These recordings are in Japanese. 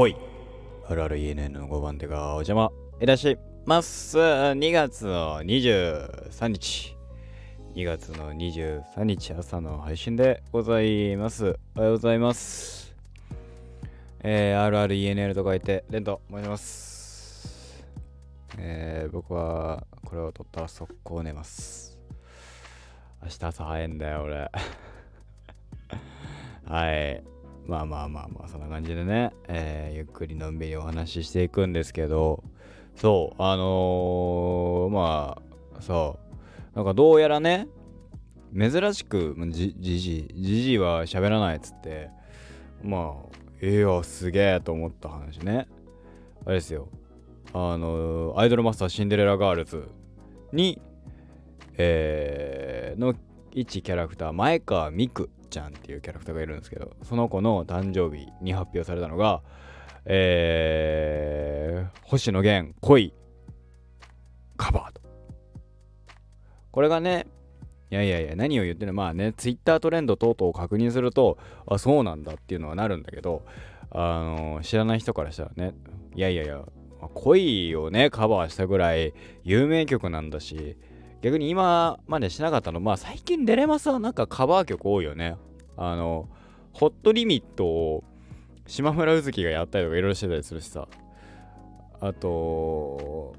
恋あるある ENN の5番手がお邪魔いらっしゃいます。2月の23日。2月の23日朝の配信でございます。おはようございます。えー、RRENL と書いてレント申します。えー、僕はこれを取ったら速攻寝ます。明日朝早いんだよ俺。はい。まあまあまあまあそんな感じでね、えー、ゆっくりのんびりお話ししていくんですけどそうあのー、まあそうなんかどうやらね珍しくじじじじじいは喋らないっつってまあええよすげえと思った話ね。あれですよ。あのー、アイドルマスターシンデレラガールズにえー、の一キャラクター前川美久ちゃんっていうキャラクターがいるんですけどその子の誕生日に発表されたのがえー、星野源恋カバーと。これがねいやいやいや何を言ってるの？まあねツイッタートレンド等々を確認するとあそうなんだっていうのはなるんだけどあの知らない人からしたらねいやいやいや恋をねカバーしたぐらい有名曲なんだし逆に今までしなかったのまあ最近デレマスはなんかカバー曲多いよね。あのホットリミットを島村うずきがやったりとかいろいろしてたりするしさ。あと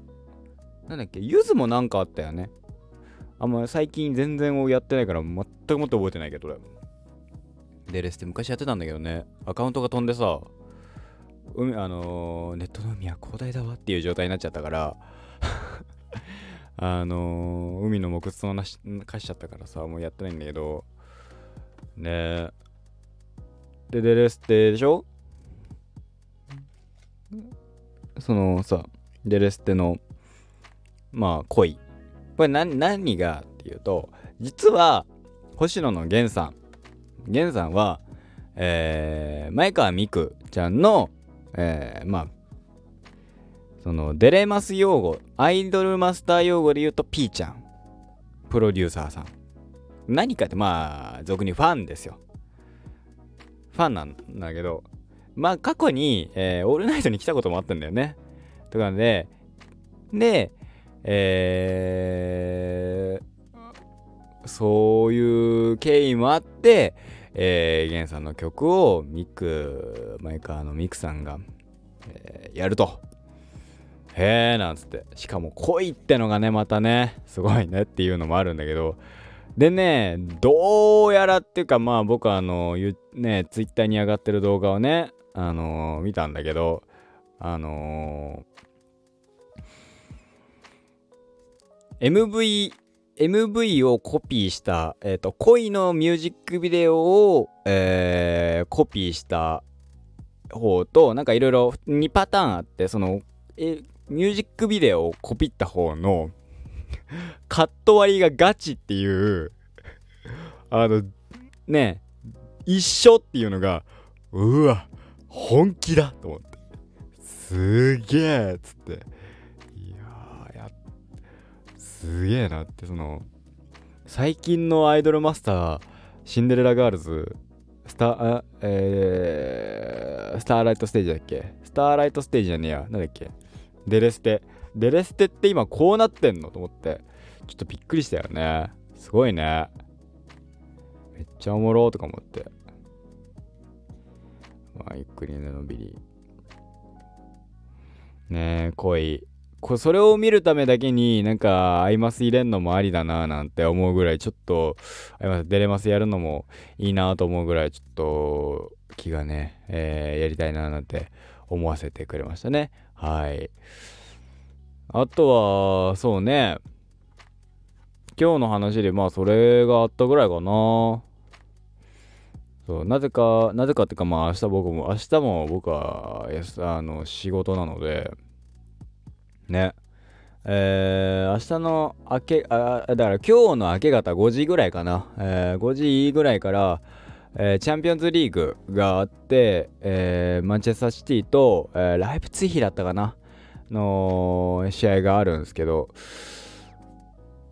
なんだっけゆずもなんかあったよね。あんま最近全然やってないから全くもって覚えてないけど俺。デレスって昔やってたんだけどね。アカウントが飛んでさ海あのー、ネットの海は広大だわっていう状態になっちゃったからあのー、海の木質をなし貸しちゃったからさ、もうやってないんだけど、ねえで、デレステでしょ？そのさ、デレステの、まあ、恋。これ何、何がっていうと、実は、星野の源さん。源さんは、えー、前川美久ちゃんの、えー、まあ、そのデレマス用語アイドルマスター用語で言うと P ちゃん。プロデューサーさん。何かってまあ俗にファンですよ。ファンなんだけど。まあ過去に、えー、オールナイトに来たこともあったんだよね。とかででえー、そういう経緯もあってえー、ゲンさんの曲をミックマイカーのミクさんが、えー、やると。へえなんつって。しかも恋ってのがねまたねすごいねっていうのもあるんだけど。でねどうやらっていうかまあ僕はあのねツイッターに上がってる動画をねあのー、見たんだけどあのー、MV MV をコピーした、えっ、ー、と、恋のミュージックビデオを、えー、コピーした方と、なんかいろいろ2パターンあって、その、え、ミュージックビデオをコピった方の カット割りがガチっていうあの、ね、一緒っていうのが、うわ、本気だと思って。すげえっつって。いや、や、すげえなって、その、最近のアイドルマスター、シンデレラガールズ、スター、えー、スターライトステージだっけ？スターライトステージじゃねえや。なんだっけ？デレステ。デレステって今こうなってんのと思って、ちょっとびっくりしたよね。すごいね。めっちゃおもろとか思って。まあ、ゆっくりね、のびり。ねえ、恋。こそれを見るためだけになんかアイマス入れんのもありだななんて思うぐらいちょっとアイマスデレマスやるのもいいなと思うぐらいちょっと気がね、えー、やりたいななんて思わせてくれましたね。はい。あとは、そうね。今日の話で、まあ、それがあったぐらいかな。そう、なぜか、なぜかっていうか、まあ、明日僕も、明日も僕は、あの、仕事なので、ね。えー、明日の明け、あ、だから今日の明け方5時ぐらいかな。えー、5時ぐらいから、えー、チャンピオンズリーグがあって、えー、マンチェスターシティと、えー、ライプツィヒだったかな？の試合があるんですけど、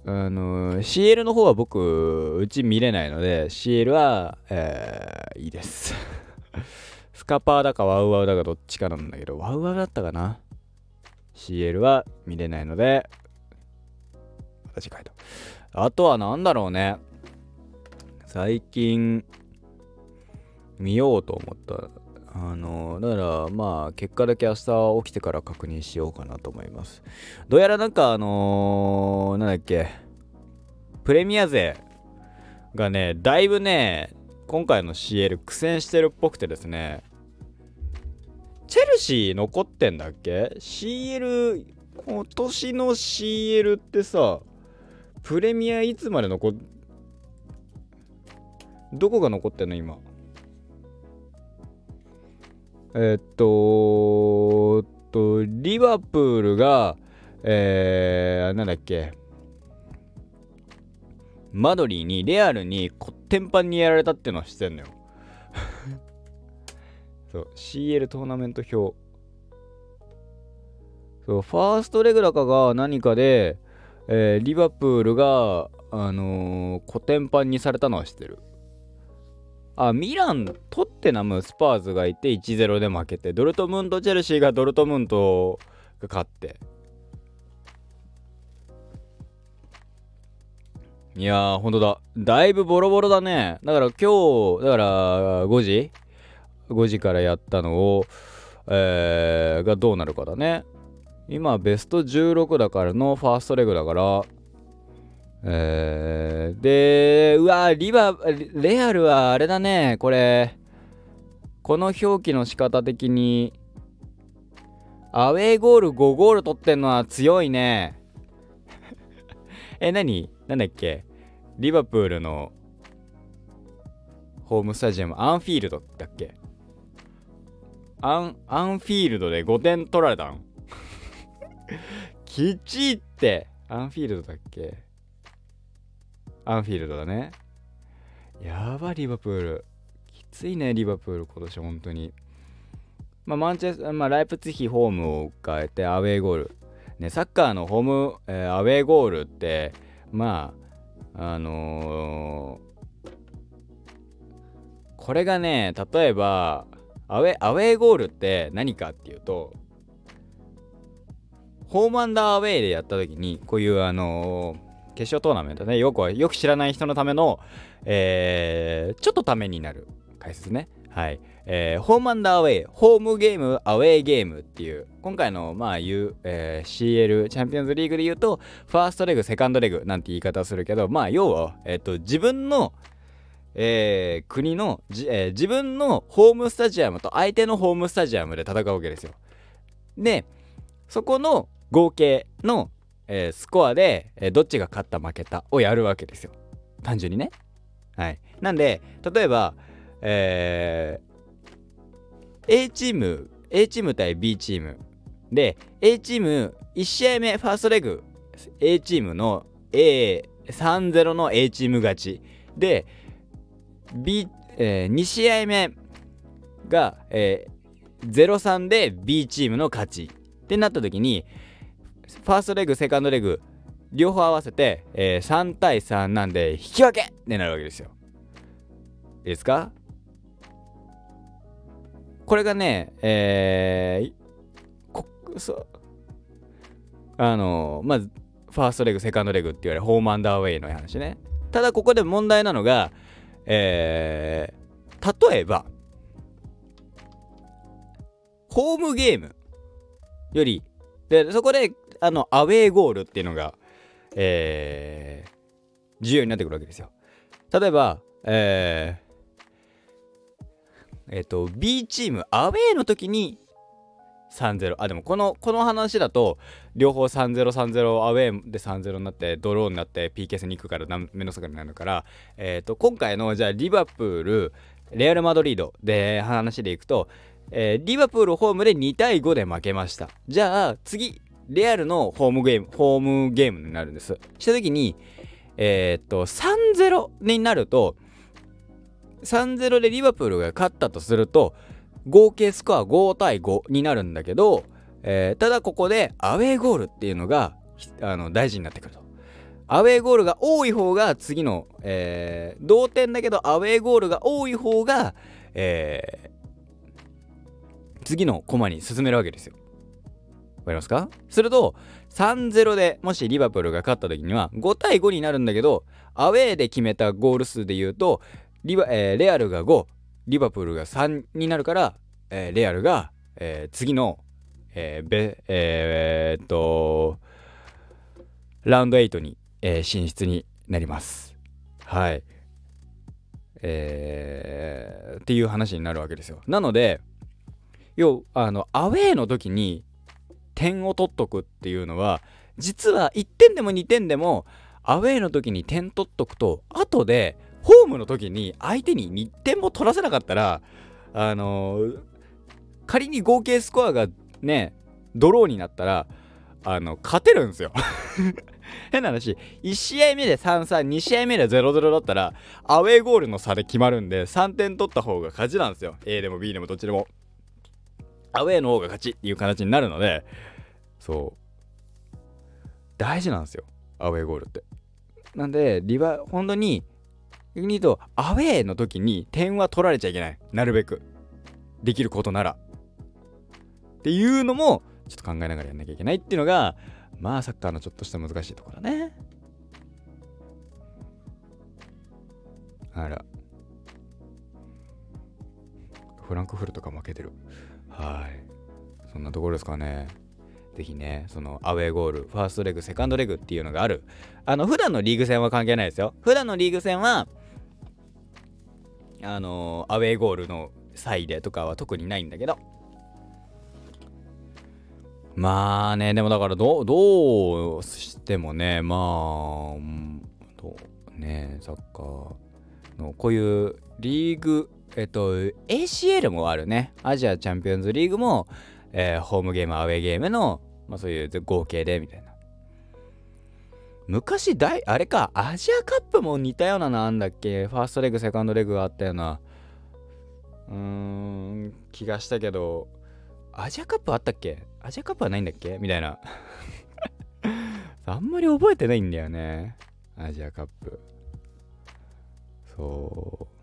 あの CL の方は僕、うち見れないので、CL は、え、いいです。スカパーだかワウワウだかどっちかなんだけど、ワウワウだったかな ?CL は見れないので、私書いた。あとは何だろうね。最近、見ようと思った。あのだからまあ結果だけ明日起きてから確認しようかなと思います。どうやらなんかあのー、なんだっけプレミア勢がねだいぶね今回の CL 苦戦してるっぽくてですねチェルシー残ってんだっけ ?CL 今年の CL ってさプレミアいつまで残っどこが残ってんの今？えっととリバプールがえー、なんだっけマドリーにレアルにコッテンパンにやられたってのは知ってんのよ。そう CL トーナメント表。そうファーストレグラカが何かで、えー、リバプールがあのー、コテンパンにされたのは知ってる。あ、ミラン、トッテナム、スパーズがいて1-0で負けて、ドルトムント、チェルシーがドルトムントが勝って。いやー、ほんとだ。だいぶボロボロだね。だから今日、だから5時 ?5 時からやったのを、えー、がどうなるかだね。今、ベスト16だからのファーストレグだから、えー、で、うわ、リバ、レアルはあれだね、これ、この表記の仕方的に、アウェーゴール5ゴール取ってんのは強いね。え、何？なんだっけ？リバプールのホームスタジアム、アンフィールドだっけ？アン、アンフィールドで5点取られたん？きちいって、アンフィールドだっけ？アンフィールドだね。やば、リバプール。きついね、リバプール、今年、本当に。まあ、マンチェス、まあ、ライプツヒホームを変えて、アウェーゴール。ね、サッカーのホーム、えー、アウェーゴールって、まあ、あのー、これがね、例えば、アウェアウェーゴールって何かっていうと、ホームアンダーアウェイでやった時に、こういうあのー決勝トーナメントね、よくよく知らない人のための、えー、ちょっとためになる解説ね。はい。えー、ホームアンダーウェイ、ホームゲーム、アウェイゲームっていう、今回の、まあ、言う、えー、CL、チャンピオンズリーグで言うと、ファーストレグ、セカンドレグなんて言い方するけど、まあ、要は、えっ、と、自分の、えー、国のじ、えー、自分のホームスタジアムと相手のホームスタジアムで戦うわけですよ。で、そこの合計の、えー、スコアで、えー、どっちが勝った負けたをやるわけですよ。単純にね。はい。なんで、例えば、えー、A チーム、A チーム対 B チームで、A チーム1試合目、ファーストレグ、A チームの A3-0 の A チーム勝ち。で、B、えー、2試合目が、えー、0-3で B チームの勝ち。ってなった時に、ファーストレグ、セカンドレグ、両方合わせて、えー、3対3なんで、引き分けってなるわけですよ。いいですか？これがね、えー、こそあのまず、ファーストレグ、セカンドレグって言われるホームアンダーウェイの話ね。ただ、ここで問題なのが、えー、例えば、ホームゲームより、で、そこであの、アウェーゴールっていうのが、えー、重要になってくるわけですよ。例えば、えー、えっ、ー、と、B チーム、アウェーの時に3-0。あ、でもこの、この話だと、両方3-0、3-0、アウェーで3-0になって、ドローになって、PK 戦に行くから、目の坂になるから、えっ、ー、と、今回の、じゃあ、リバプール、レアル・マドリードで話でいくと、えー、リバプールホームで2対5で負けました。じゃあ、次、レアルのホームゲーム、ホームゲームになるんです。した時に、えー、っと、3-0になると、3-0でリバプールが勝ったとすると、合計スコア5対5になるんだけど、えー、ただここでアウェーゴールっていうのがあの大事になってくると。アウェーゴールが多い方が次の、えー、同点だけどアウェーゴールが多い方が、え次のコマに進めるわけですよ。わかりますか？すると3-0でもしリバプールが勝った時には5対5になるんだけどアウェーで決めたゴール数で言うとリバ、えー、レアルが5リバプールが3になるから、えー、レアルが、えー、次の、えーべえー、っとラウンド8に、えー、進出になります。はい。えー、っていう話になるわけですよ。なので、要あのアウェーの時に点を取っとくっていうのは実は1点でも2点でもアウェーの時に点取っとくと後でホームの時に相手に2点も取らせなかったらあのー、仮に合計スコアがねドローになったらあの勝てるんですよ。変な話1試合目で33,2試合目で0-0だったらアウェーゴールの差で決まるんで3点取った方が勝ちなんですよ。A でも B でもどっちでも。アウェーの方が勝ちっていう形になるのでそう。大事なんですよアウェーゴールって。なんでリバ本当に逆に言うとアウェーの時に点は取られちゃいけない。なるべく。できることなら。っていうのもちょっと考えながらやんなきゃいけないっていうのがまあサッカーのちょっとした難しいところね。あら。フランクフルトが負けてる。はいそんなところですかねぜひね、そのアウェーゴール、ファーストレグ、セカンドレグっていうのがある。あの、普段のリーグ戦は関係ないですよ。普段のリーグ戦は、あのアウェーゴールの際でとかは特にないんだけど。まあね、でもだからど、どうしてもね、まあ、どうね、サッカーの、こういうリーグ、えっと、ACL もあるね。アジアチャンピオンズリーグも、えー、ホームゲーム、アウェーゲームの、まあそういう合計で、みたいな。昔大、あれか、アジアカップも似たようなのあんだっけ？ファーストレグ、セカンドレグがあったような。うーん、気がしたけど、アジアカップあったっけ？アジアカップはないんだっけ？みたいな。あんまり覚えてないんだよね。アジアカップ。そう。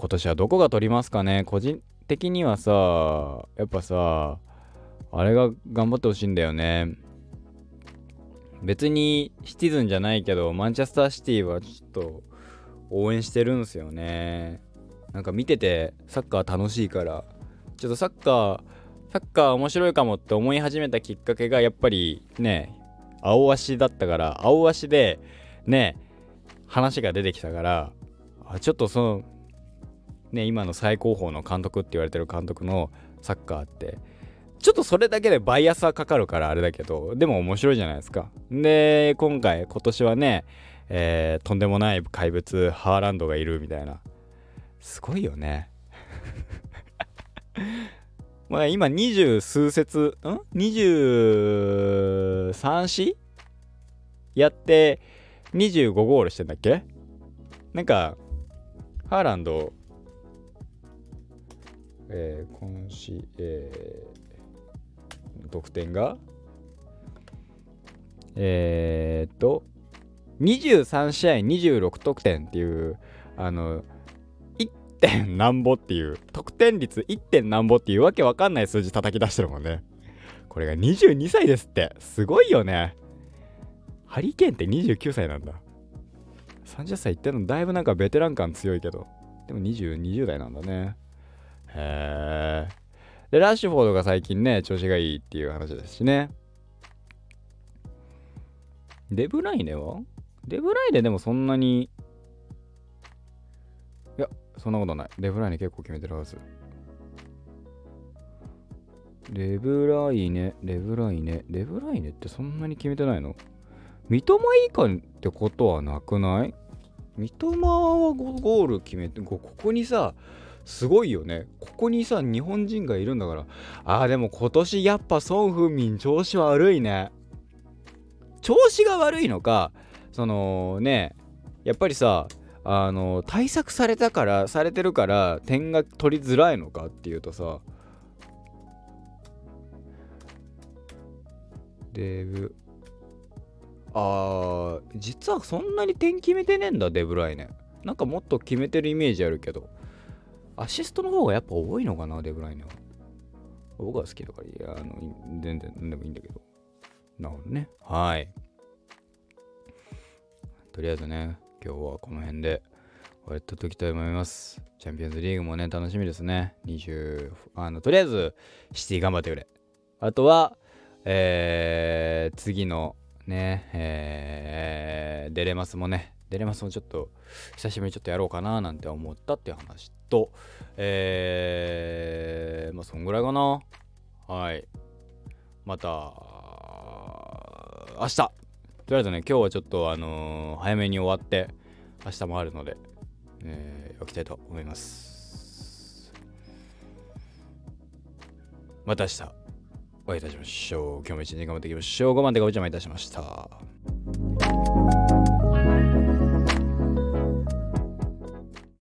今年はどこが取りますかね？個人的にはさ、やっぱさ、あれが頑張ってほしいんだよね。別にシティズンじゃないけど、マンチェスターシティはちょっと応援してるんすよね。なんか見ててサッカー楽しいから、ちょっとサッカー、サッカー面白いかもって思い始めたきっかけがやっぱりね、青足だったから、青足でね、話が出てきたから、あちょっとそのね、今の最高峰の監督って言われてる監督のサッカーってちょっとそれだけでバイアスはかかるからあれだけどでも面白いじゃないですか。で今回今年はね、えー、とんでもない怪物ハーランドがいるみたいな。すごいよね。まあ今二十数節ん？二十三子やって25ゴールしてんだっけ？なんかハーランドえー、今シえー、得点がえー、っと23試合26得点っていうあの1点 なんぼっていう得点率1点なんぼっていうわけわかんない数字叩き出してるもんね。これが22歳ですって。すごいよね。ハリケーンって29歳なんだ。30歳いってんのだいぶなんかベテラン感強いけど。でも20、20代なんだね。へえ。で、ラッシュフォードが最近ね、調子がいいっていう話ですしね。デブライネは？デブライネでもそんなに。いや、そんなことない。デブライネ結構決めてるはず。レブライネ、レブライネ、レブライネってそんなに決めてないの？三笘以下ってことはなくない？三笘はゴール決めて、ここにさ、すごいよね。ここにさ、日本人がいるんだから。ああ、でも今年やっぱソン・フンミン調子悪いね。調子が悪いのか、そのね、やっぱりさ、あの、対策されたから、されてるから、点が取りづらいのかっていうとさ、デブ、あー、実はそんなに点決めてねえんだ、デブライネ。なんかもっと決めてるイメージあるけど。アシストの方がやっぱ多いのかな、デブライネは。僕は好きだから、いや、あの、全然何でもいいんだけど。なるほどね。はい。とりあえずね、今日はこの辺で終わっときたいと思います。チャンピオンズリーグもね、楽しみですね。20、あの、とりあえず、シティ頑張ってくれ。あとは、えー、次のね、えー、デレマスもね、デレマスもちょっと、久しぶりにちょっとやろうかななんて思ったっていう話と、えー、まあ、そんぐらいかな。はい。また、明日とりあえずね、今日はちょっと、あのー、早めに終わって、明日もあるので、えー、起きたいと思います。また明日お会いいたしましょう。今日も一日頑張っていきましょう。5番でごちゃまいたしました。